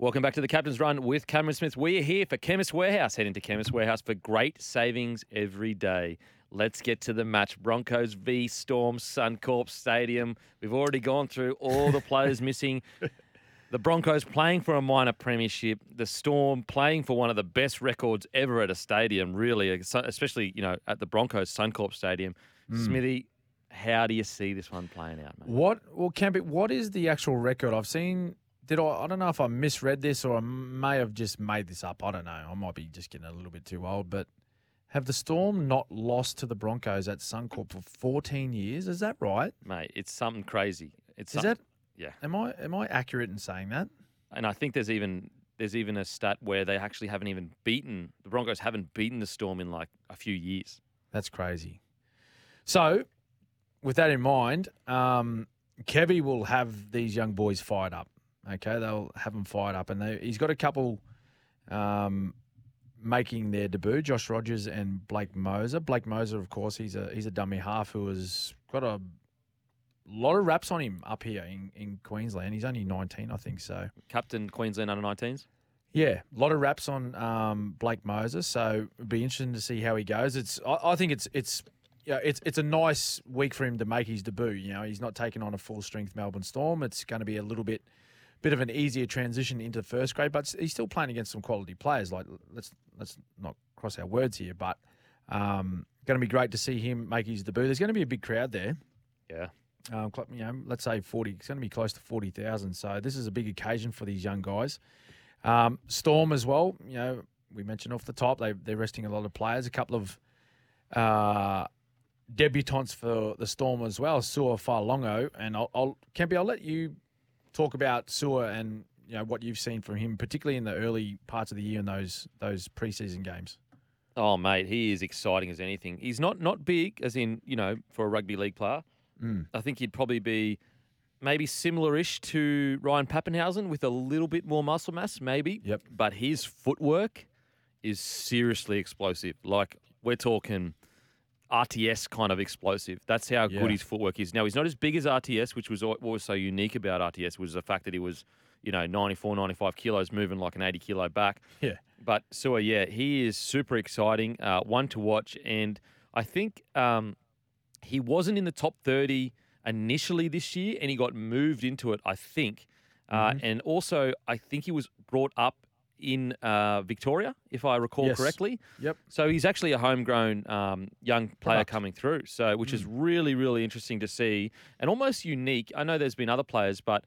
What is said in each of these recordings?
Welcome back to the Captain's Run with Cameron Smith. We are here for Chemist Warehouse. Head into Chemist Warehouse for great savings every day. Let's get to the match. Broncos v Storm, Suncorp Stadium. We've already gone through all the players missing. The Broncos playing for a minor premiership. The Storm playing for one of the best records ever at a stadium, really, especially, you know, at the Broncos Suncorp Stadium. Mm. Smithy, how do you see this one playing out, mate? What, well, Kempy, what is the actual record? I've seen did I? I don't know if I misread this or I may have just made this up. I don't know. I might be just getting a little bit too old. But have the Storm not lost to the Broncos at Suncorp for 14 years? Is that right, mate? It's something crazy. It's is that? Yeah. Am I am I accurate in saying that? And I think there's even there's even a stat where they actually haven't even beaten the Broncos haven't beaten the Storm in like a few years. That's crazy. So, with that in mind, um, Kevy will have these young boys fired up. Okay, they'll have him fired up, and they, he's got a couple um, making their debut: Josh Rogers and Blake Mozer. Blake Mozer, of course, he's a he's a dummy half who has got a lot of raps on him up here in, in Queensland. He's only 19, I think. So captain Queensland under 19s. Yeah, a lot of raps on um, Blake Mozer. So it'd be interesting to see how he goes. It's I, I think it's it's yeah, it's it's a nice week for him to make his debut. You know, he's not taking on a full strength Melbourne Storm. It's going to be a little bit bit of an easier transition into first grade, but he's still playing against some quality players. Like let's let's not cross our words here, but um, going to be great to see him make his debut. There's going to be a big crowd there. Yeah. Um, you know, let's say forty. It's going to be close to forty thousand. So this is a big occasion for these young guys. Um, Storm as well. You know, we mentioned off the top they they're resting a lot of players. A couple of uh, debutants for the Storm as well. Sua Fa'alogo and I'll, I'll Kempy, I'll let you talk about Sua and you know what you've seen from him, particularly in the early parts of the year in those those preseason games. Oh, mate, he is exciting as anything. He's not not big, as in you know, for a rugby league player. Mm. I think he'd probably be maybe similar-ish to Ryan Papenhuyzen with a little bit more muscle mass, maybe. Yep. But his footwork is seriously explosive. Like we're talking RTS kind of explosive. That's how yeah. good his footwork is. Now he's not as big as RTS, which was what was so unique about RTS was the fact that he was, you know, 94, 95 kilos, moving like an 80 kilo back. Yeah. But so yeah, he is super exciting, uh, one to watch, and I think um, he wasn't in the top 30 initially this year, and he got moved into it. I think. Uh, mm-hmm. And also, I think he was brought up in uh, Victoria, if I recall yes. correctly. Yep. So he's actually a homegrown um, young player Product. coming through. So which mm. is really really interesting to see and almost unique. I know there's been other players, but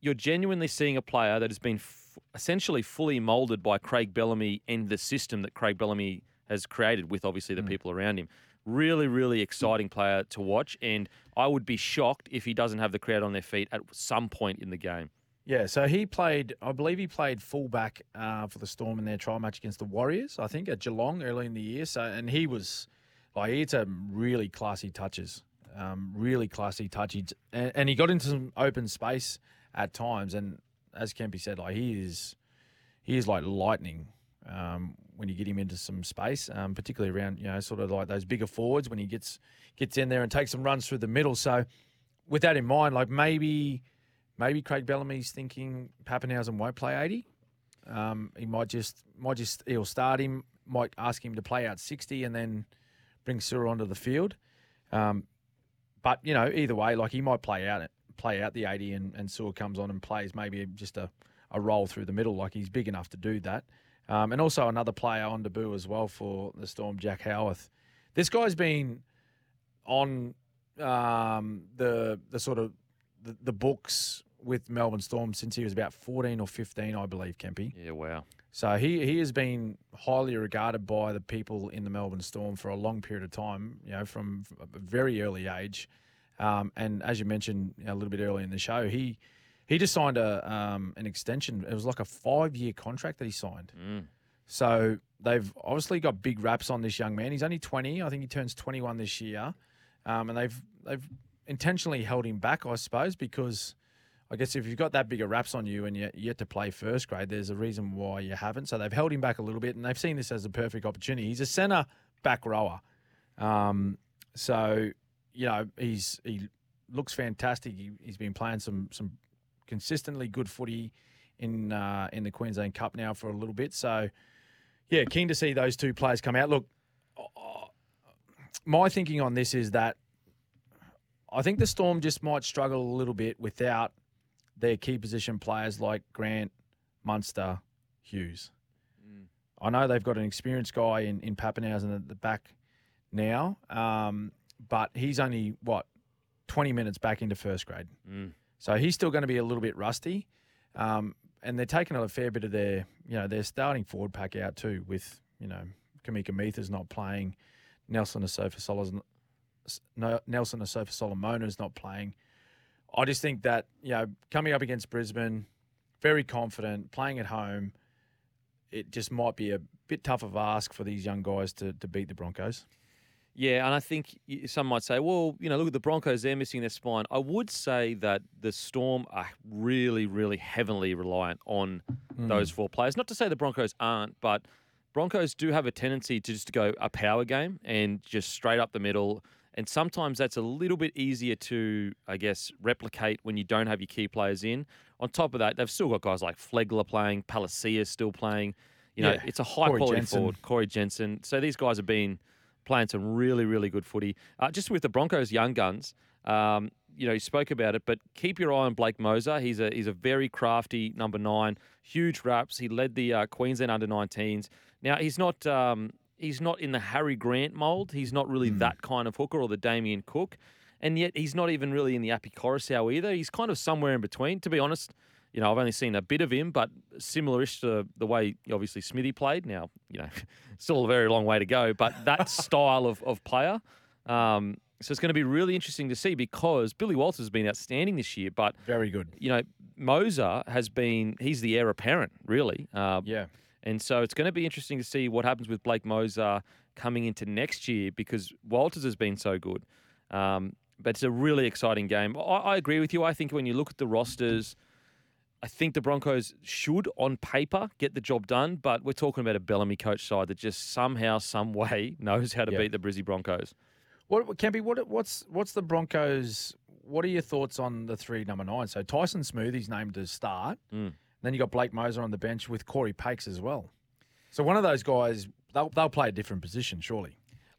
you're genuinely seeing a player that has been f- essentially fully molded by Craig Bellamy and the system that Craig Bellamy has created with obviously the mm. people around him. Really, really exciting player to watch, and I would be shocked if he doesn't have the crowd on their feet at some point in the game. Yeah, so he played, I believe he played fullback uh, for the Storm in their trial match against the Warriors, I think, at Geelong early in the year. So, and he was, like, he had some really classy touches, um, really classy touches, and, and, he got into some open space at times. And as Kempy said, like he is, he is like lightning um, when you get him into some space, um, particularly around, you know, sort of like those bigger forwards when he gets gets in there and takes some runs through the middle. So, with that in mind, like maybe maybe Craig Bellamy's thinking Papenhuyzen won't play 80. Um, he might just might just he'll start him, might ask him to play out 60 and then bring Sua onto the field. Um, but you know, either way, like he might play out play out the 80 and, and Sua comes on and plays maybe just a, a roll through the middle. Like he's big enough to do that. Um, and also another player on debut as well for the Storm, Jack Howarth. This guy's been on um, the the sort of the, the books with Melbourne Storm since he was about 14 or 15, I believe, Kempy. Yeah, wow. So he, he has been highly regarded by the people in the Melbourne Storm for a long period of time, you know, from, a very early age. Um, and as you mentioned you know, a little bit earlier in the show, he he just signed a um, an extension. It was like a five year contract that he signed. Mm. So they've obviously got big raps on this young man. He's only twenty. I think he turns twenty one this year, um, and they've they've intentionally held him back, I suppose, because I guess if you've got that bigger raps on you and you're yet to play first grade, there's a reason why you haven't. So they've held him back a little bit, and they've seen this as a perfect opportunity. He's a centre back rower, um, so you know he's he looks fantastic. He, he's been playing some some consistently good footy in uh, in the Queensland Cup now for a little bit. So yeah, keen to see those two players come out. Look, uh, my thinking on this is that I think the Storm just might struggle a little bit without their key position players like Grant, Munster, Hughes. Mm. I know they've got an experienced guy in, in Papenhuyzen at the back now, um, but he's only, what, 20 minutes back into first grade. Mm. So he's still going to be a little bit rusty. Um, and they're taking a fair bit of their, you know, their starting forward pack out too with, you know, Kamikamica's not playing, Nelson Asofa no, Nelson Asofa Solomona's not playing. I just think that, you know, coming up against Brisbane, very confident, playing at home, it just might be a bit tough of ask for these young guys to, to beat the Broncos. Yeah, and I think some might say, well, you know, look at the Broncos, they're missing their spine. I would say that the Storm are really, really heavily reliant on hmm. those four players. Not to say the Broncos aren't, but Broncos do have a tendency to just go a power game and just straight up the middle. And sometimes that's a little bit easier to, I guess, replicate when you don't have your key players in. On top of that, they've still got guys like Flegler playing, Palasia still playing. You know, Yeah. it's a high Corey quality Jensen. forward. Corey Jensen. So these guys have been playing some really, really good footy. Uh, just with the Broncos' young guns, um, you know, you spoke about it, but keep your eye on Blake Mozer. He's a he's a very crafty number nine, huge raps. He led the uh, Queensland under 19s. Now he's not um, he's not in the Harry Grant mold. He's not really that kind of hooker or the Damien Cook, and yet he's not even really in the Appy Coruscant either. He's kind of somewhere in between. To be honest, you know, I've only seen a bit of him, but similar-ish to the way obviously Smithy played. Now, you know, still a very long way to go, but that style of, of player. Um, so it's going to be really interesting to see because Billy Walters has been outstanding this year, but Very good. you know, Mozer has been he's the heir apparent, really. Uh, Yeah. And so it's going to be interesting to see what happens with Blake Mozer coming into next year because Walters has been so good. Um, but it's a really exciting game. I, I agree with you. I think when you look at the rosters, I think the Broncos should, on paper, get the job done. But we're talking about a Bellamy coach side that just somehow, some way knows how to Yeah. beat the Brizzy Broncos. What Kempy? What what's what's the Broncos? What are your thoughts on the three number nine? So Tyson Smoothy's named to start. Mm. Then you got Blake Mozer on the bench with Cory Paix as well. So one of those guys, they'll they'll play a different position, surely.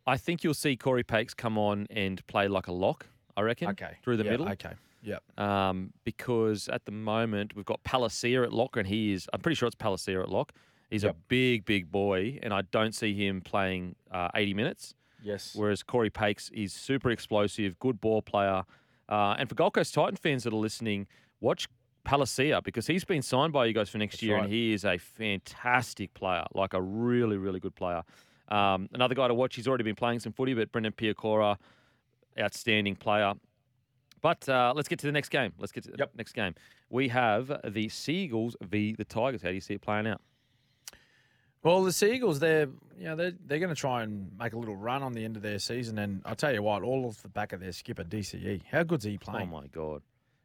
I think you'll see Cory Paix come on and play like a lock. I reckon. Okay. Through the Yeah, middle. Okay. Yeah. um, because at the moment we've got Palasia at lock, and he is, I'm pretty sure it's Palasia at lock. He's a big, big boy, and I don't see him playing uh, 80 minutes. Yes. Whereas Cory Paix is super explosive, good ball player. Uh, and for Gold Coast Titan fans that are listening, watch Palasia because he's been signed by you guys for next That's year, right. and he is a fantastic player, like a really, really good player. Um, another guy to watch, he's already been playing some footy, but Brendan Piakura, outstanding player. But uh, let's get to the next game. Let's get to the Yep. next game. We have the Seagulls v the Tigers. How do you see it playing out? Well, the Seagulls, they're you know they're they're going to try and make a little run on the end of their season, and I'll tell you what, all off the back of their skipper DCE. How good's he playing? Oh my god,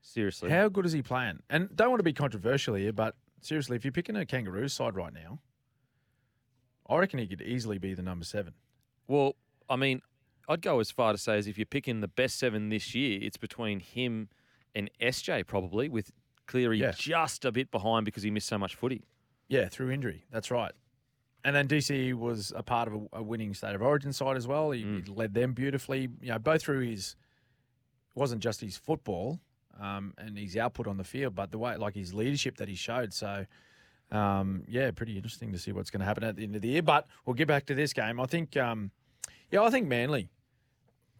seriously. How good is he playing? And don't want to be controversial here, but seriously, if you're picking a Kangaroos side right now, I reckon he could easily be the number seven. Well, I mean, I'd go as far to say as if you're picking the best seven this year, it's between him and SJ probably, with Cleary Yeah. just a bit behind because he missed so much footy. Yeah, through injury. That's right. And then DC was a part of a, a winning state of origin side as well. He, he led them beautifully. You know, both through his it wasn't just his football um, and his output on the field, but the way like his leadership that he showed. So um, yeah, pretty interesting to see what's going to happen at the end of the year. But we'll get back to this game. I think um, yeah, I think Manly.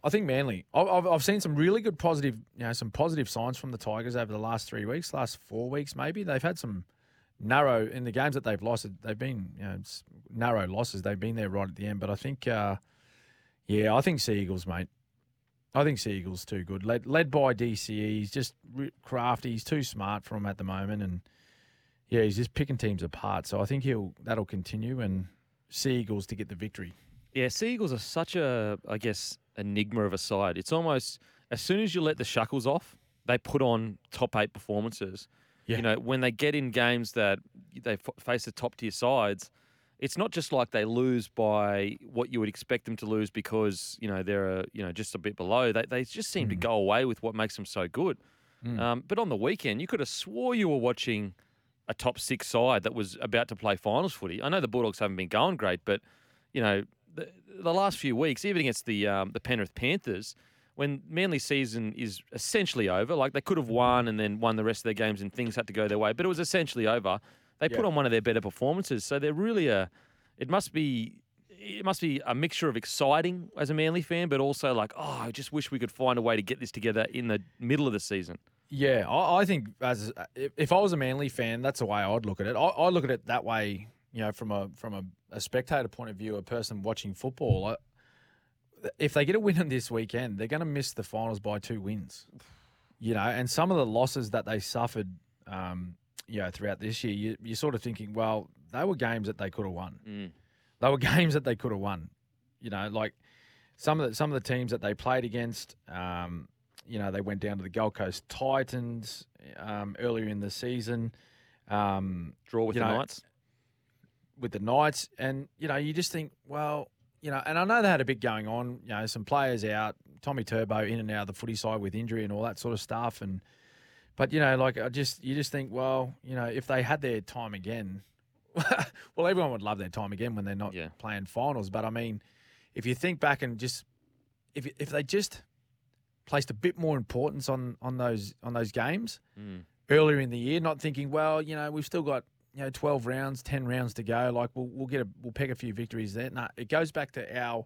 I think Manly. I've, I've- seen some really good positive, you know, some positive signs from the Tigers over the last three weeks, last four weeks maybe. They've had some narrow in the games that they've lost. They've been you know narrow losses. They've been there right at the end. But I think, uh, yeah, I think Sea Eagles, mate. I think Seagul's too good. Led led by DCE. He's just crafty. He's too smart for him at the moment, and yeah, he's just picking teams apart. So I think he'll that'll continue, and Seagulls to get the victory. Yeah, Seagulls are such a, I guess, enigma of a side. It's almost as soon as you let the shackles off, they put on top eight performances. Yeah. You know, when they get in games that they f- face the top tier sides, it's not just like they lose by what you would expect them to lose because you know they're uh, you know just a bit below. They they just seem to Mm. go away with what makes them so good. Mm. Um, but on the weekend, you could have swore you were watching a top six side that was about to play finals footy. I know the Bulldogs haven't been going great, but you know the, the last few weeks, even against the um, the Penrith Panthers, when Manly season is essentially over, like they could have won and then won the rest of their games and things had to go their way, but it was essentially over. They put on one of their better performances, so they're really a. It must be. It must be a mixture of exciting as a Manly fan, but also like, oh, I just wish we could find a way to get this together in the middle of the season. Yeah, I, I think as if, if I was a Manly fan, that's the way I'd look at it. I, I look at it that way, you know, from a from a, a spectator point of view, a person watching football. I, if they get a win on this weekend, they're going to miss the finals by two wins. You know, and some of the losses that they suffered, um, you know, throughout this year, you, you're sort of thinking, well, they were games that they could have won. Mm. They were games that they could have won. You know, like some of the some of the teams that they played against. Um, you know, they went down to the Gold Coast Titans um, earlier in the season. Um, Draw with the know, Knights. with the Knights, and you know, you just think, well, you know, and I know they had a bit going on. You know, some players out, Tommy Turbo in and out of the footy side with injury and all that sort of stuff, and but you know, like I just you just think, well, you know, if they had their time again, well, everyone would love their time again when they're not Yeah. playing finals. But I mean, if you think back and just if if they just placed a bit more importance on on those on those games Mm. earlier in the year, not thinking, well, you know, we've still got you know twelve rounds, ten rounds to go. Like we'll we'll get a we'll peg a few victories there. No, it goes back to our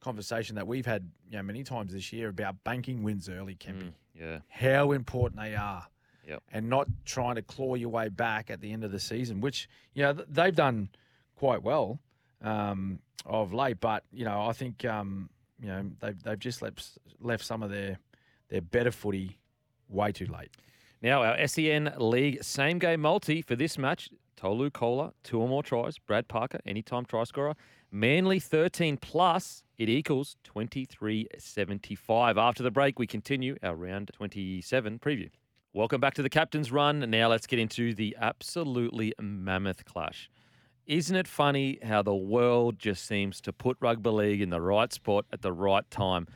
conversation that we've had you know many times this year about banking wins early, Kempy. Mm. Yeah. How important they are. Yep. And not trying to claw your way back at the end of the season, which you know they've done quite well um, of late. But you know, I think um, you know they've they've just left left some of their their better footy way too late. Now, our SEN League same game multi for this match Tolu Koula, two or more tries. Brad Parker, anytime try scorer. Manly 13 plus, it equals 23.75. After the break, we continue our round 27 preview. Welcome back to the Captain's Run. And now, let's get into the absolutely mammoth clash. Isn't it funny how the world just seems to put rugby league in the right spot at the right time?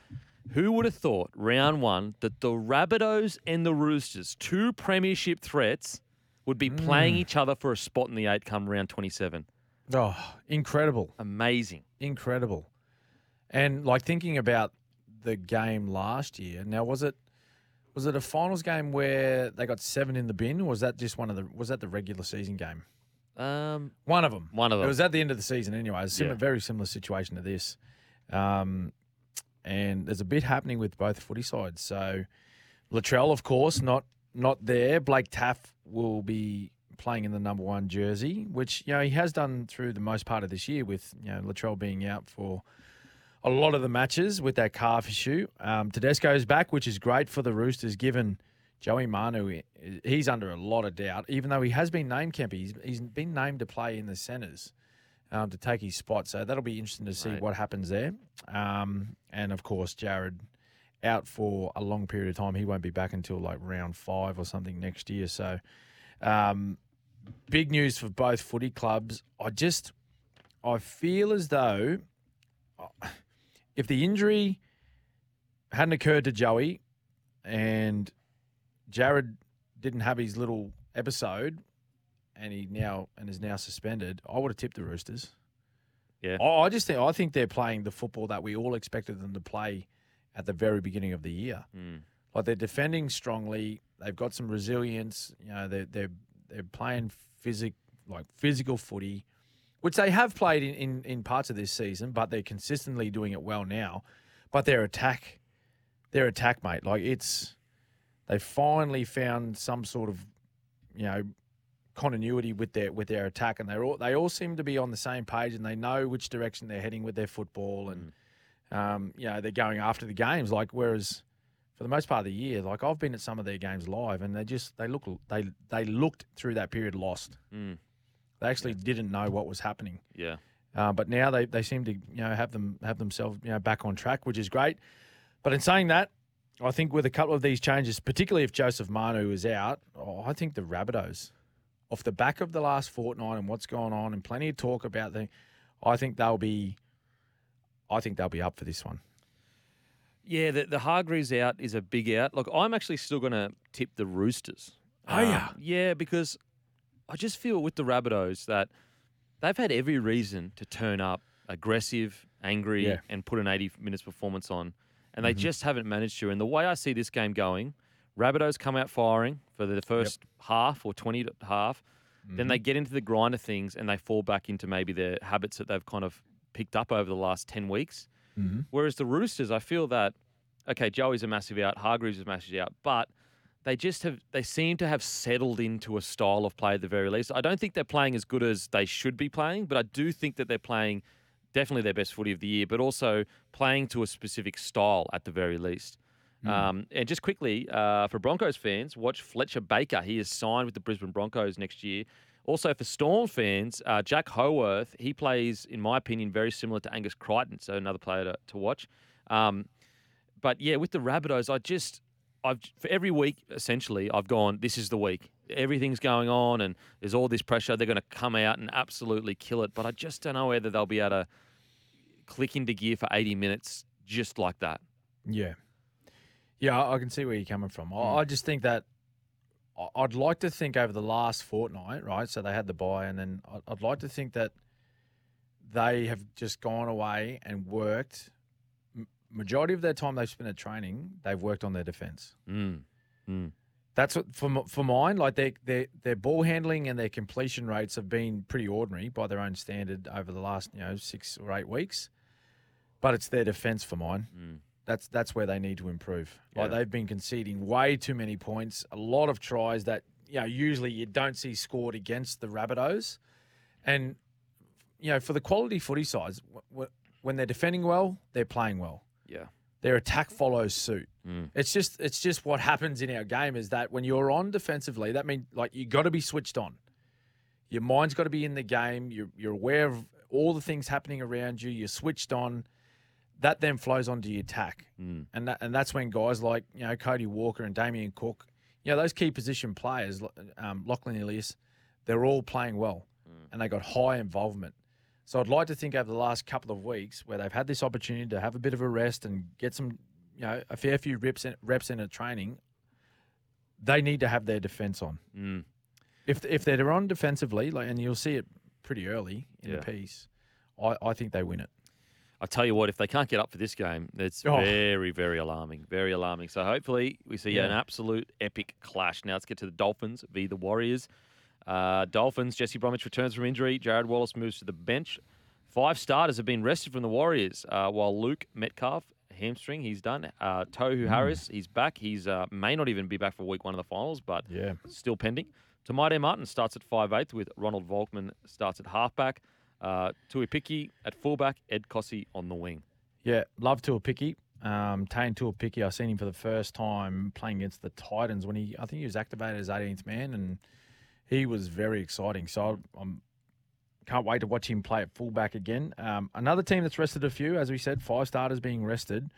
Who would have thought round one that the Rabbitohs and the Roosters, two premiership threats, would be playing mm. each other for a spot in the eight come round 27? Oh, incredible. Amazing. incredible. And like thinking about the game last year. Now, was it was it a finals game where they got seven in the bin, or was that just one of the was that the regular season game? Um, One of them. One of them. It was at the end of the season anyway. It's a Yeah. very similar situation to this. Um, and there's a bit happening with both footy sides. So Latrell, of course, not not there. Blake Taaffe will be playing in the number one jersey, which you know he has done through the most part of this year, with you know Latrell being out for a lot of the matches with that calf issue. Um, Tedesco's back, which is great for the Roosters, given Joey Manu, he's under a lot of doubt, even though he has been named, Kempy. He's, he's been named to play in the centres um, to take his spot. So that'll be interesting to see Right. what happens there. Um, and of course, Jared out for a long period of time. He won't be back until like round five or something next year. So um, big news for both footy clubs. I just, I feel as though if the injury hadn't occurred to Joey and Jared didn't have his little episode and he now and is now suspended, I would have tipped the Roosters. Yeah. I, I just think I think they're playing the football that we all expected them to play at the very beginning of the year. mm, Like they're defending strongly. They've got some resilience. You know, they're they're they're playing physic like physical footy, which they have played in, in, in parts of this season, but they're consistently doing it well now. But their attack, their attack, mate, like it's they finally found some sort of you know continuity with their with their attack, and they're all they all seem to be on the same page, and they know which direction they're heading with their football, and Um, you know, they're going after the games. Like whereas for the most part of the year, like I've been at some of their games live, and they just they look they they looked through that period lost. Mm, They actually didn't know what was happening. yeah. Uh, but now they, they seem to you know have them have themselves you know back on track, which is great. But in saying that, I think with a couple of these changes, particularly if Joseph Manu is out, oh, I think the Rabbitohs, off the back of the last fortnight and what's going on, and plenty of talk about the, I think they'll be, I think they'll be up for this one. Yeah, the, the Hargreaves out is a big out. Look, I'm actually still going to tip the Roosters. Um, Are ya? Yeah, because I just feel with the Rabbitohs that they've had every reason to turn up aggressive, angry, Yeah. and put an 80 minutes performance on, and they just haven't managed to. And the way I see this game going, Rabbitohs come out firing for the first half or 20 to half. Then they get into the grind of things and they fall back into maybe their habits that they've kind of picked up over the last 10 weeks. Mm-hmm. Whereas the Roosters, I feel that okay, Joey's a massive out, Hargreaves is a massive out, but they just have they seem to have settled into a style of play at the very least. I don't think they're playing as good as they should be playing, but I do think that they're playing definitely their best footy of the year, but also playing to a specific style at the very least. Um, and just quickly, uh, for Broncos fans, watch Fletcher Baker. He is signed with the Brisbane Broncos next year. Also, for Storm fans, uh, Jack Howarth, he plays, in my opinion, very similar to Angus Crichton, so another player to, to watch. Um, but yeah, with the Rabbitohs, I just, I've for every week essentially, I've gone, this is the week. Everything's going on, and there's all this pressure. They're going to come out and absolutely kill it. But I just don't know whether they'll be able to click into gear for 80 minutes just like that. Yeah. Yeah, I can see where you're coming from. I mm. I just think that I'd like to think over the last fortnight, right? So they had the buy, and then I'd like to think that they have just gone away and worked. Majority of their time they've spent at training, they've worked on their defense. Mm. Mm. That's what for for mine. Like their their their ball handling and their completion rates have been pretty ordinary by their own standard over the last you know six or eight weeks. But it's their defense for mine. Mm. That's that's where they need to improve. Like they've been conceding way too many points, a lot of tries that you know usually you don't see scored against the Rabbitohs, and you know for the quality footy sides, wh- wh- when they're defending well, they're playing well. Yeah. Their attack follows suit. Mm. It's just it's just what happens in our game is that when you're on defensively, that means like you got to be switched on. Your mind's got to be in the game. You're you're aware of all the things happening around you. You're switched on. That then flows onto your attack, Mm. and that, and that's when guys like you know Cody Walker and Damien Cook, you know those key position players, um, Lachlan Ilias, they're all playing well, and they got high involvement. So I'd like to think over the last couple of weeks where they've had this opportunity to have a bit of a rest and get some, you know, a fair few reps in, reps in a training, they need to have their defense on. Mm. If if they're on defensively, like, and you'll see it pretty early in Yeah. the piece, I, I think they win it. I tell you what, if they can't get up for this game, it's Oh. very, very alarming. Very alarming. So hopefully we see an absolute epic clash. Now let's get to the Dolphins v the Warriors. Uh, Dolphins, Jesse Bromwich returns from injury. Jarrod Wallace moves to the bench. Five starters have been rested from the Warriors, uh, while Luke Metcalf, hamstring, he's done. Uh, Tohu Harris, he's back. He's uh, may not even be back for week one of the finals, but Yeah. still pending. Te Maire Martin starts at five-eighth, with Ronald Volkman starts at halfback. Uh, at fullback, Ed Kosi on the wing. Yeah, love Tuaupiki. Um, Taine Tuaupiki, I seen him for the first time playing against the Titans when he, I think he was activated as 18th man, and he was very exciting. So I'm can't wait to watch him play at fullback again. Um, another team that's rested a few, as we said, five starters being rested,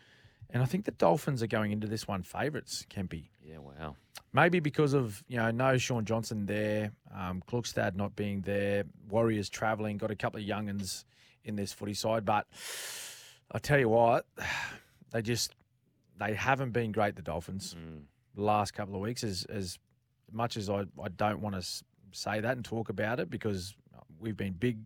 and I think the Dolphins are going into this one favourites. Kempy, Yeah, wow. maybe because of you know no Shaun Johnson there, um, Klukstad not being there, Warriors travelling, got a couple of younguns in this footy side, but I tell you what, they just they haven't been great. The Dolphins Mm. the last couple of weeks, as as much as I I don't want to say that and talk about it because we've been big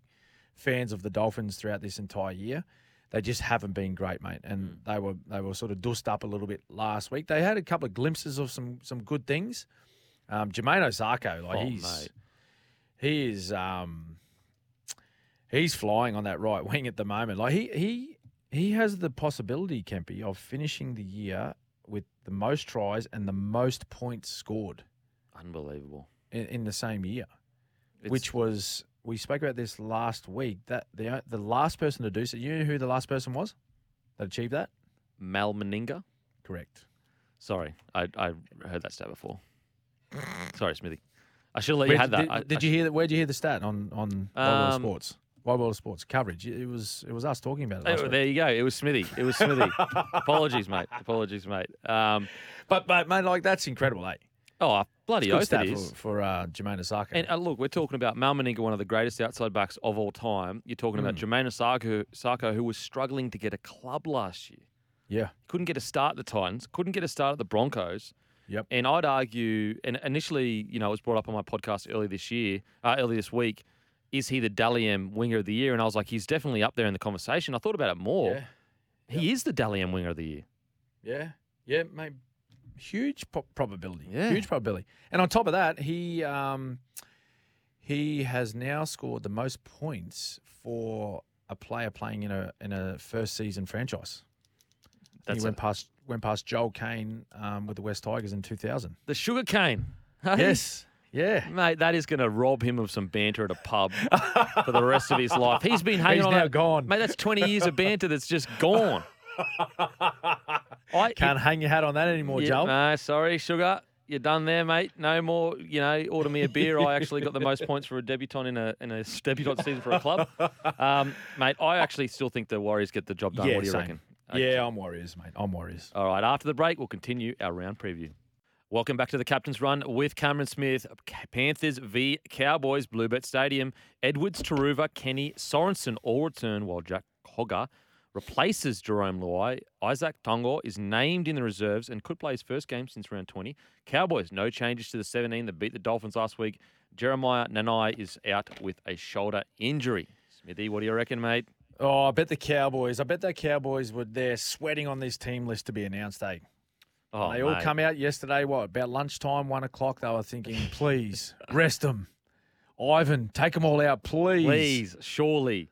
fans of the Dolphins throughout this entire year. They just haven't been great, mate, and they were they were sort of dust up a little bit last week. They had a couple of glimpses of some some good things. Um, Jamayne Isaako, like Oh, he's mate. he is um he's flying on that right wing at the moment. Like he he he has the possibility, Kempy, of finishing the year with the most tries and the most points scored Unbelievable. in, in the same year, It's- which was we spoke about this last week. That the the last person to do so. You know who the last person was? that achieved that? Mal Meninga. Correct. Sorry, I, I heard that stat before. Sorry, Smithy. I should have let you had that. Did, I- did I you hear that? Where did you hear the stat on on Wide World of Um, Sports? World of Sports coverage. It was it was us talking about it. Last Oh, there you go. It was Smithy. It was Smithy. Apologies, mate. Apologies, mate. Um, But but mate, like that's incredible, eh? Oh, bloody oath it for, is. for uh, Jamayne Isaako. And uh, look, we're talking about Mal Meninga, one of the greatest outside backs of all time. You're talking about Mm. Jamayne Isaako, Isaako, who was struggling to get a club last year. yeah, Couldn't get a start at the Titans. Couldn't get a start at the Broncos. Yep. And I'd argue, and initially, you know, it was brought up on my podcast earlier this year, uh, earlier this week. Is he the Dally M winger of the year? And I was like, he's definitely up there in the conversation. I thought about it more. yeah, He is the Dally M winger of the year. yeah, yeah, mate. Huge po- probability. Yeah. huge probability. And on top of that, he um, he has now scored the most points for a player playing in a in a first season franchise. That's he went a- past went past Joel Caine um, with the West Tigers in 2000. the sugar cane. yes. Yeah. Mate, that is going to rob him of some banter at a pub for the rest of his life. He's been hanging He's on. now gone. Mate, that's 20 years of banter that's just gone. I Can't hang your hat on that anymore, yeah, Joel. No, sorry, sugar. You're done there, mate. No more, you know, order me a beer. I actually got the most points for a debutant in a in a debutant season for a club. Um, mate, I actually still think the Warriors get the job done. Yeah, what do you same. reckon? Yeah, I'm Warriors, mate. I'm Warriors. All right, after the break, we'll continue our round preview. Welcome back to the Captain's Run with Cameron Smith. Panthers v Cowboys, Bluebet Stadium. Edwards, Taruva, Kenny, Sorensen all return while Jack Cogger replaces Jarome Luai. Izack Tago is named in the reserves and could play his first game since round 20. Cowboys, no changes to the 17 that beat the Dolphins last week. Jeremiah Nanai is out with a shoulder injury. Smithy, what do you reckon, mate? Oh, I bet the Cowboys. I bet the Cowboys were there sweating on this team list to be announced. Eh? Oh, they all come out yesterday. What about lunchtime, one o'clock? They were thinking, please rest them. Ivan, take them all out, please. Please, surely.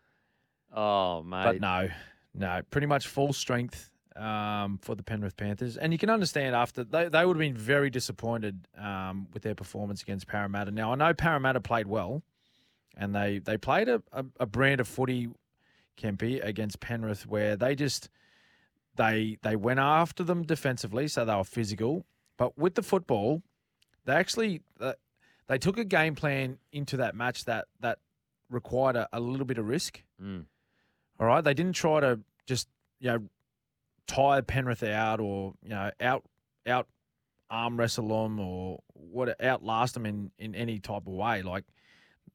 Oh, mate. But no, no, pretty much full strength um, for the Penrith Panthers. And you can understand after they, they would have been very disappointed um, with their performance against Parramatta. Now, I know Parramatta played well and they, they played a, a, a brand of footy, Kempy, against Penrith where they just they they went after them defensively, so they were physical. But with the football, they actually uh, they took a game plan into that match that that required a, a little bit of risk. Mm. All right, they didn't try to just you know tire Penrith out or you know out out arm wrestle them or what outlast them in in any type of way. Like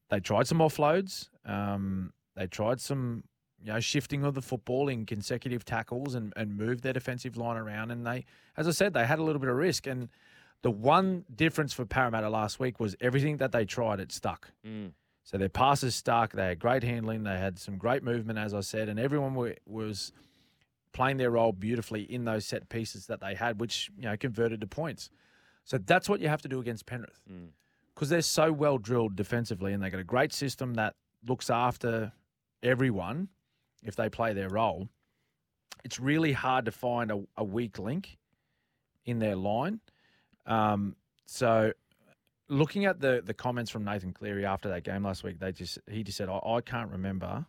they tried some offloads, um, they tried some you know shifting of the football in consecutive tackles and and moved their defensive line around. And they, as I said, they had a little bit of risk. And the one difference for Parramatta last week was everything that they tried, it stuck. Mm. So their passes stuck. They had great handling. They had some great movement, as I said, and everyone were, was playing their role beautifully in those set pieces that they had, which you know converted to points. So that's what you have to do against Penrith Mm. because they're so well drilled defensively, and they got a great system that looks after everyone if they play their role. It's really hard to find a, a weak link in their line. Um, so looking at the the comments from Nathan Cleary after that game last week, they just he just said, I, I can't remember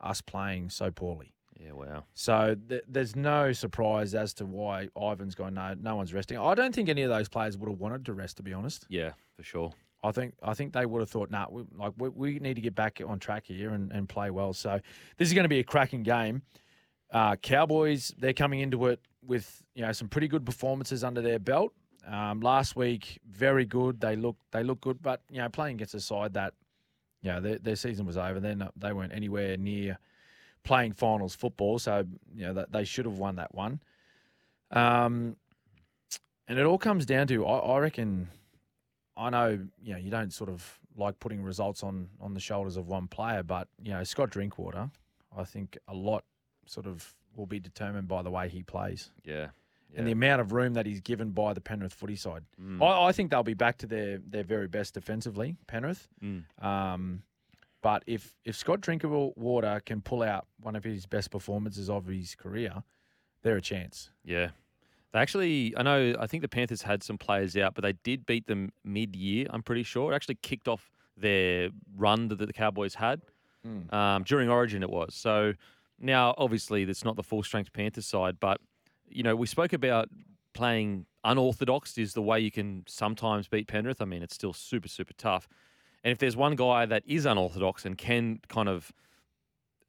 us playing so poorly. Yeah, wow. So th- there's no surprise as to why Ivan's gone. No, no one's resting. I don't think any of those players would have wanted to rest. To be honest, Yeah, for sure. I think I think they would have thought, nah, we, like we, we need to get back on track here and, and play well. So this is going to be a cracking game. Uh, Cowboys, they're coming into it with you know some pretty good performances under their belt. Um, last week, very good. They look they look good, but you know playing against a side that you know their, their season was over. They're they weren't anywhere near playing finals football, so you know that they should have won that one. Um, and it all comes down to I, I reckon. I know you know you don't sort of like putting results on on the shoulders of one player, but you know Scott Drinkwater, I think a lot sort of will be determined by the way he plays Yeah. And the amount of room that he's given by the Penrith footy side. Mm. I, I think they'll be back to their their very best defensively, Penrith. Mm. Um, but if if Scott Drinkwater can pull out one of his best performances of his career, they're a chance. Yeah. They actually, I know, I think the Panthers had some players out, but they did beat them mid year, I'm pretty sure. It actually kicked off their run that the Cowboys had. Mm. Um, during Origin, it was. So, Now, obviously, that's not the full strength Panthers side, but you know, we spoke about playing unorthodox is the way you can sometimes beat Penrith. I mean, it's still super, super tough. And if there's one guy that is unorthodox and can kind of,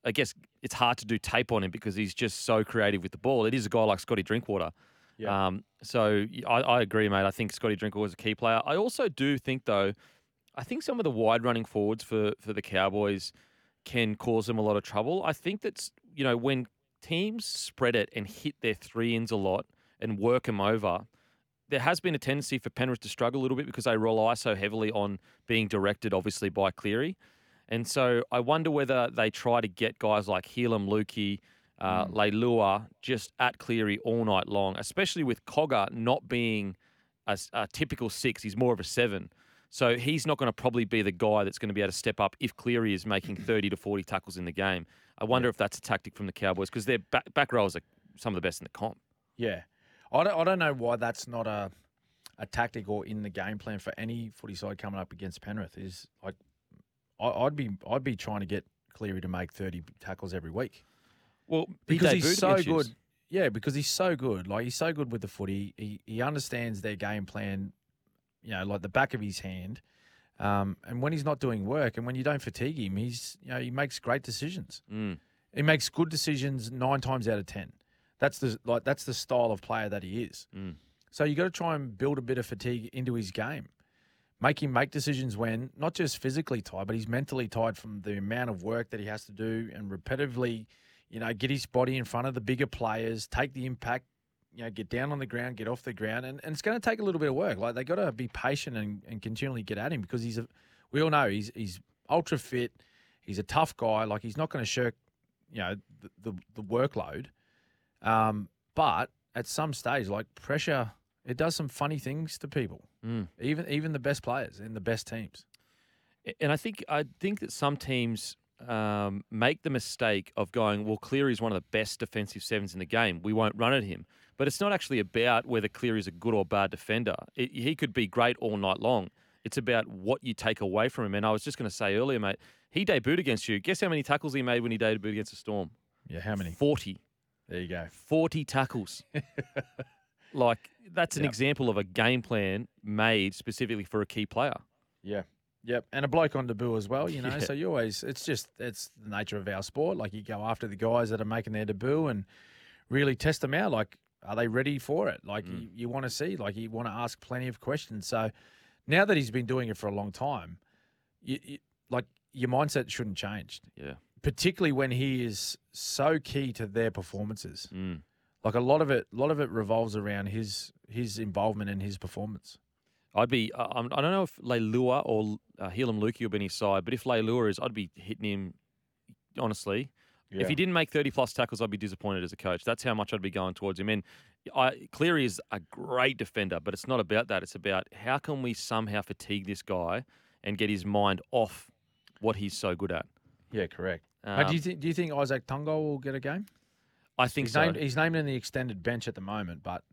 I guess it's hard to do tape on him because he's just so creative with the ball. It is a guy like Scotty Drinkwater. Yeah. Um, so I agree, mate. I think Scotty Drinkwater is a key player. I also do think, though, I think some of the wide running forwards for for the Cowboys can cause them a lot of trouble. I think that's you know when teams spread it and hit their three ins a lot and work them over, there has been a tendency for Penrith to struggle a little bit because they rely so heavily on being directed, obviously, by Cleary. And so I wonder whether they try to get guys like Heilum, Luki, uh, Leilua just at Cleary all night long, especially with Cogger not being a typical six. He's more of a seven. So he's not going to probably be the guy that's going to be able to step up if Cleary is making 30 to 40 tackles in the game. I wonder if that's a tactic from the Cowboys because their back, back rows are some of the best in the comp. Yeah, I don't, I don't know why that's not a a tactic or in the game plan for any footy side coming up against Penrith. Is like I, I'd be I'd be trying to get Cleary to make thirty tackles every week Well, because he he's so good. Yeah, because he's so good. Like he's so good with the footy. He he understands their game plan. You know, like the back of his hand. Um, and when he's not doing work, and when you don't fatigue him, he's you know he makes great decisions. Mm. He makes good decisions nine times out of ten. That's the like that's the style of player that he is. Mm. So you got to try and build a bit of fatigue into his game. Make him make decisions when not just physically tired, but he's mentally tired from the amount of work that he has to do and repetitively, you know, get his body in front of the bigger players, take the impact, you know, get down on the ground, get off the ground, and, and it's going to take a little bit of work. Like they got to be patient and, and continually get at him because he's a, we all know he's he's ultra fit, he's a tough guy. Like he's not going to shirk, you know, the, the the workload. Um, but at some stage, like pressure, it does some funny things to people. Mm. Even even the best players in the best teams. And I think I think that some teams um, make the mistake of going, well, Cleary is one of the best defensive sevens in the game. We won't run at him. But it's not actually about whether Cleary is a good or bad defender. It, he could be great all night long. It's about what you take away from him. And I was just going to say earlier, mate, he debuted against you. Guess how many tackles he made when he debuted against the Storm? Yeah, how many? 40. There you go. 40 tackles. like, that's an Yep. example of a game plan made specifically for a key player. Yeah. Yep. And a bloke on debut as well, you know. Yeah. So you always it's just it's the nature of our sport. Like you go after the guys that are making their debut and really test them out. Like, are they ready for it? Like Mm. you, you want to see, like you want to ask plenty of questions. So now that he's been doing it for a long time, you, you like your mindset shouldn't change. Yeah. Particularly when he is so key to their performances. Mm. Like a lot of it, a lot of it revolves around his his involvement and his performance. I'd be. I I'm- I don't know if Leilua or uh, Heilum Luki will be on his side, but if Leilua is, I'd be hitting him. Honestly, if he didn't make 30 plus tackles, I'd be disappointed as a coach. That's how much I'd be going towards him. And I, Cleary is a great defender, but it's not about that. It's about how can we somehow fatigue this guy and get his mind off what he's so good at. yeah, correct. Um, do you think do you think Izack Tago will get a game? I think he's so. named he's named in the extended bench at the moment, but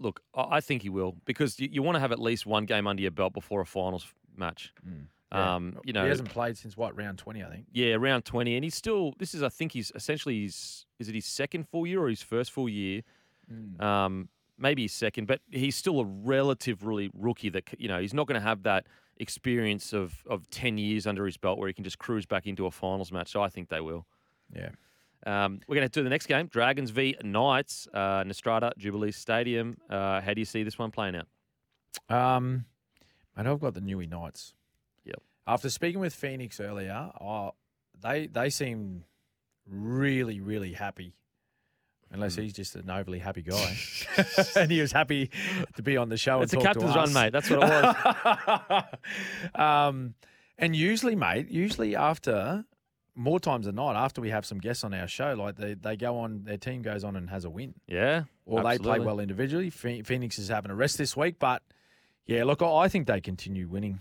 Look, I think he will because you, you want to have at least one game under your belt before a finals match. yeah. Um, you know, he hasn't played since what round twenty, I think. Yeah, around twenty, and he's still. This is, I think, he's essentially his. Is it his second full year or his first full year? Um, maybe his second, but he's still a relatively rookie. That you know, he's not going to have that experience of of ten years under his belt where he can just cruise back into a finals match. So I think they will. Yeah. Um, we're going to do the next game: Dragons v Knights, uh, Netstrata Jubilee Stadium. Uh, how do you see this one playing out? Um, and I've got the Newey Knights. Yep. After speaking with Phoenix earlier, oh, they they seem really really happy. Unless Hmm. he's just an overly happy guy, and he was happy to be on the show. It's a and talk to captain's run, mate. That's what it was. um, and usually, mate, usually after more times than not, after we have some guests on our show, like they, they go on, their team goes on and has a win, yeah, or they play well individually. Phoenix is having a rest this week, but yeah, look, I think they continue winning.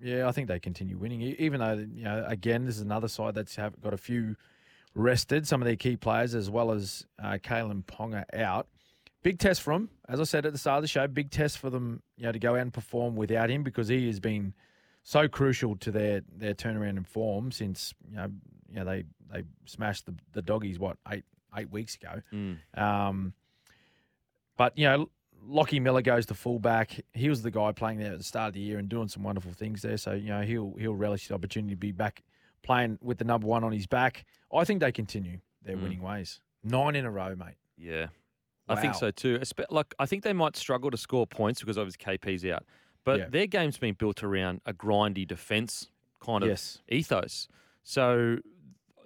Yeah, I think they continue winning, even though you know, again, this is another side that's have got a few rested, some of their key players as well as uh, Kalyn Ponga out. Big test for them, as I said at the start of the show. Big test for them, you know, to go out and perform without him because he has been so crucial to their their turnaround in form since you know you know they they smashed the the doggies what eight eight weeks ago. Mm. Um, but you know, Lockie Miller goes to fullback. He was the guy playing there at the start of the year and doing some wonderful things there. So you know, he'll he'll relish the opportunity to be back playing with the number one on his back. I think they continue their Mm. winning ways. Nine in a row, mate. Yeah. I think so too. Like I think they might struggle to score points because obviously KP's out, but Yeah. their game's been built around a grindy defense kind of Yes. ethos. So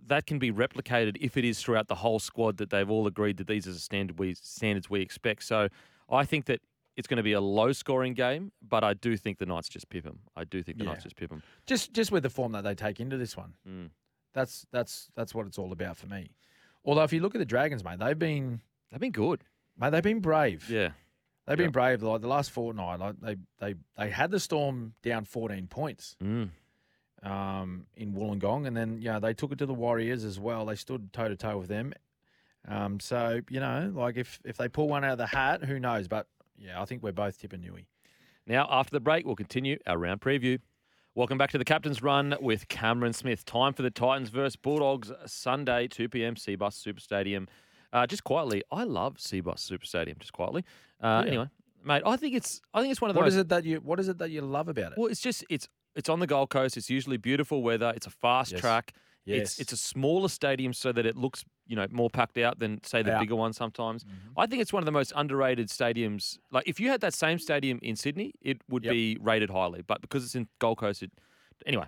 that can be replicated if it is throughout the whole squad that they've all agreed that these are the standard we standards we expect. So I think that it's going to be a low scoring game, but I do think the Knights just pip them. I do think the Knights just pip them. Just just with the form that they take into this one. Mm. That's that's that's what it's all about for me. Although if you look at the Dragons, mate, they've been They've been good. mate, they've been brave. Yeah. They've been Yeah. brave. Like the last fortnight, like they they they had the Storm down fourteen points Mm. um, in Wollongong, and then you know they took it to the Warriors as well. They stood toe to toe with them. Um, so you know, like if if they pull one out of the hat, who knows? But yeah, I think we're both tipping Newey. Now, after the break, we'll continue our round preview. Welcome back to the Captain's Run with Cameron Smith. Time for the Titans versus Bulldogs Sunday, 2 p.m. Cbus Super Stadium. Uh, just quietly, I love Cbus Super Stadium. Just quietly. Uh, Yeah. Anyway, mate, I think it's I think it's one of the What most is it that you What is it that you love about it? well. It's just it's it's on the Gold Coast. It's usually beautiful weather. It's a fast Yes. track. yes, It's it's a smaller stadium so that it looks you know more packed out than say the Yeah. bigger one sometimes. Mhm. I think it's one of the most underrated stadiums. Like if you had that same stadium in Sydney, it would Yep. be rated highly. But because it's in Gold Coast, it anyway.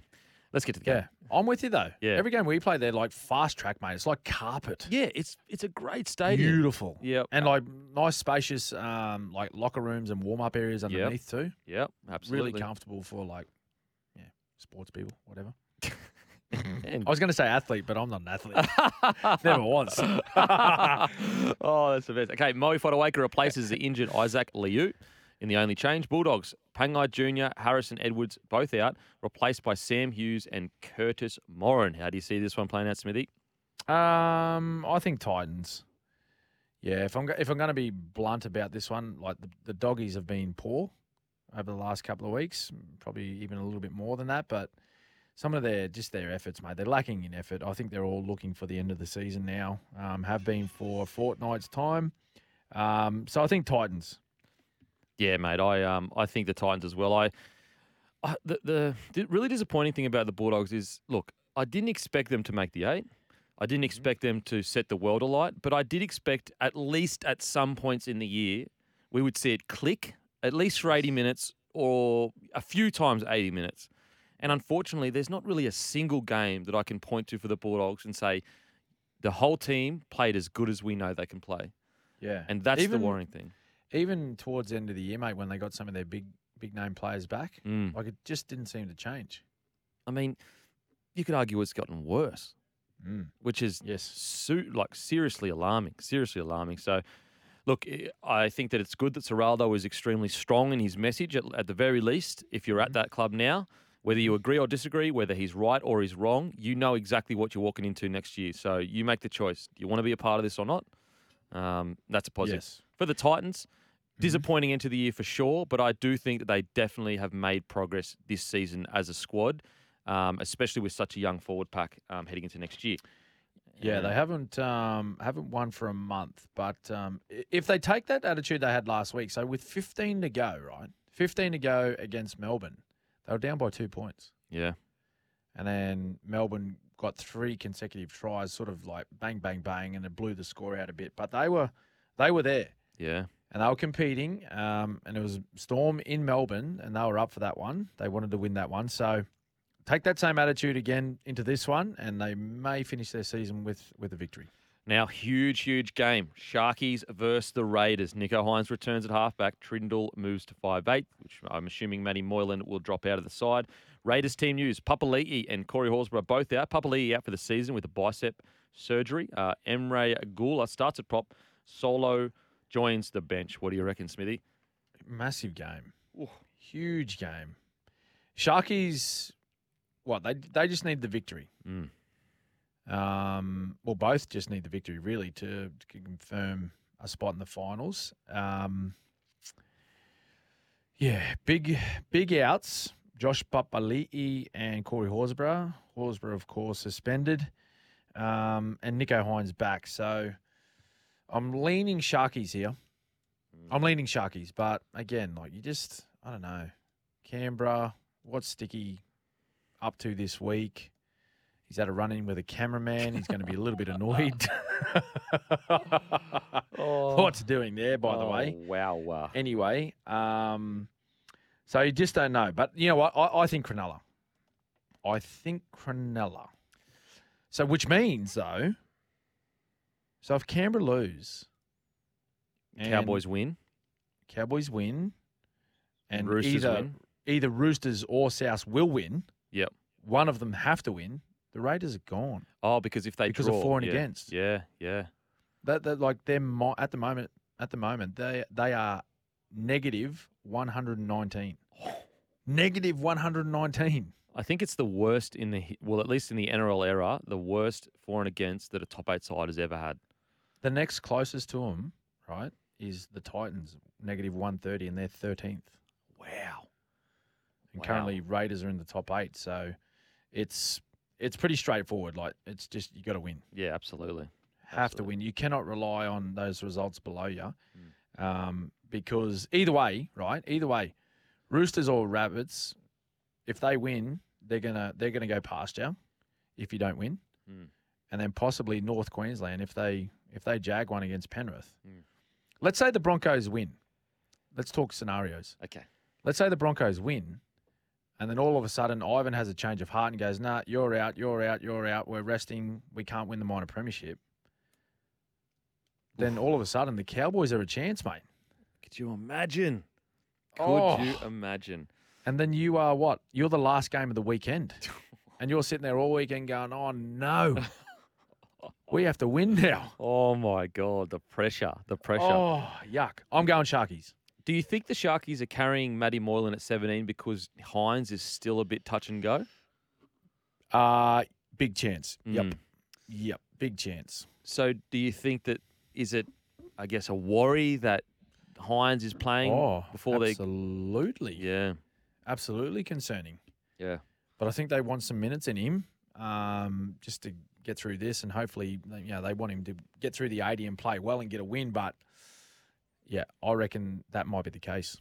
Let's get to the game. yeah. I'm with you though. Yeah. every game we play, they're like fast track, mate. It's like carpet. Yeah, it's it's a great stadium. Beautiful. Yep. And like nice, spacious, um, like locker rooms and warm up areas underneath too. Yep, absolutely. Really comfortable for like, yeah, sports people, whatever. I was going to say athlete, but I'm not an athlete. Never was. oh, that's the best. Okay, Moe Fotuaika replaces the injured Isaac Liu in the only change. Bulldogs, Pangai Jr., Harrison Edwards, both out, replaced by Sam Hughes and Curtis Moran. How do you see this one playing out, Smithy? Um, I think Titans. Yeah, if I'm if I'm going to be blunt about this one, like the, the doggies have been poor over the last couple of weeks, probably even a little bit more than that. But some of their just their efforts, mate, they're lacking in effort. I think they're all looking for the end of the season now. Um, have been for a fortnight's time. Um, so I think Titans. Yeah, mate. I um I think the Titans as well. I, I the, the really disappointing thing about the Bulldogs is look, I didn't expect them to make the eight. I didn't expect them to set the world alight, but I did expect at least at some points in the year we would see it click at least for 80 minutes or a few times 80 minutes. And unfortunately, there's not really a single game that I can point to for the Bulldogs and say the whole team played as good as we know they can play. Yeah, And that's Even- the worrying thing. Even towards the end of the year, mate, when they got some of their big big name players back, Mm. like it just didn't seem to change. I mean, you could argue it's gotten worse. Mm. which is Yes. su- like seriously alarming, seriously alarming. So, look, I- think that it's good that Ciraldo is extremely strong in his message. At, at the very least, if you're at that club now, whether you agree or disagree, whether he's right or he's wrong, you know exactly what you're walking into next year. So you make the choice. Do you want to be a part of this or not? Um, that's a positive. Yes. For the Titans, disappointing into the year for sure, but I do think that they definitely have made progress this season as a squad, um, especially with such a young forward pack um, heading into next year. Yeah, they haven't um, haven't won for a month, but um, if they take that attitude they had last week, so with 15 to go, right, 15 to go against Melbourne, they were down by two points, Yeah. and then Melbourne got three consecutive tries, sort of like bang, bang, bang, and it blew the score out a bit. But they were they were there, Yeah. and they were competing, um, and it was Storm in Melbourne, and they were up for that one. They wanted to win that one, so. Take that same attitude again into this one, and they may finish their season with, with a victory. Now, huge, huge game. Sharkies versus the Raiders. Nicho Hynes returns at halfback. Trindall moves to five-eighth, which I'm assuming Matty Moylan will drop out of the side. Raiders team news. Papali'i and Corey Horsburgh both out. Papali'i out for the season with a bicep surgery. Uh, Emre Guler starts at prop. Saulo joins the bench. What do you reckon, Smithy? Massive game. Ooh. Huge game. Sharkies, what, they they just need the victory. Mm. Um, well, both just need the victory, really, to, to confirm a spot in the finals. Um, yeah, big big outs. Josh Papali'i and Corey Horsburgh. Horsburgh, of course, suspended. um, and Nicho Hynes back. So I'm leaning Sharkies here. I'm leaning Sharkies, but again, like you just, I don't know. Canberra, what's Sticky up to this week? He's had a run in with a cameraman. He's going to be a little bit annoyed. What's doing there, by the way? Oh, wow. wow. Anyway, um, so you just don't know. But you know what? I, I think Cronulla. I think Cronulla. So, which means though, so if Canberra lose, Cowboys win. Cowboys win, and Roosters either win. either Roosters or South will win. Yep. One of them have to win. The Raiders are gone. Oh, because if they Because of draw, for and yeah, against. Yeah, yeah. That, that like they're mo- at the moment. At the moment, they they are negative one hundred and nineteen. Negative one hundred and nineteen. I think it's the worst in the well, at least in the NRL era, the worst for and against that a top eight side has ever had. The next closest to them, right, is the Titans, negative one thirty, and they're thirteenth. Wow. And Wow. currently Raiders are in the top eight, so it's it's pretty straightforward. Like it's just you got to win. Yeah, absolutely. have to win. You cannot rely on those results below you, Mm. um, because either way, right? Either way, Roosters or Rabbits, if they win, they're gonna they're gonna go past you. If you don't win, Mm. and then possibly North Queensland if they if they jag one against Penrith. Mm. Let's say the Broncos win. Let's talk scenarios. Okay. Let's say the Broncos win, and then all of a sudden Ivan has a change of heart and goes, "Nah, you're out, you're out, you're out. We're resting. We can't win the minor premiership." Then all of a sudden the Cowboys are a chance, mate. Could you imagine? Could Oh. you imagine? And then you are what? You're the last game of the weekend, and you're sitting there all weekend going, "Oh no, we have to win now." Oh my god, the pressure, the pressure. Oh yuck! I'm going Sharkies. Do you think the Sharkies are carrying Matty Moylan at 17 because Hynes is still a bit touch and go? Uh big chance. Yep, Mm. yep, big chance. So do you think that is it I guess a worry that Hynes is playing Oh, before they absolutely, Yeah. absolutely concerning. Yeah. But I think they want some minutes in him, um, just to get through this, and hopefully, you know, they want him to get through the eighty and play well and get a win. But yeah, I reckon that might be the case.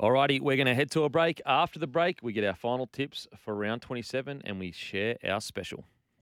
Alrighty, we're going to head to a break. After the break, we get our final tips for round 27 and we share our special.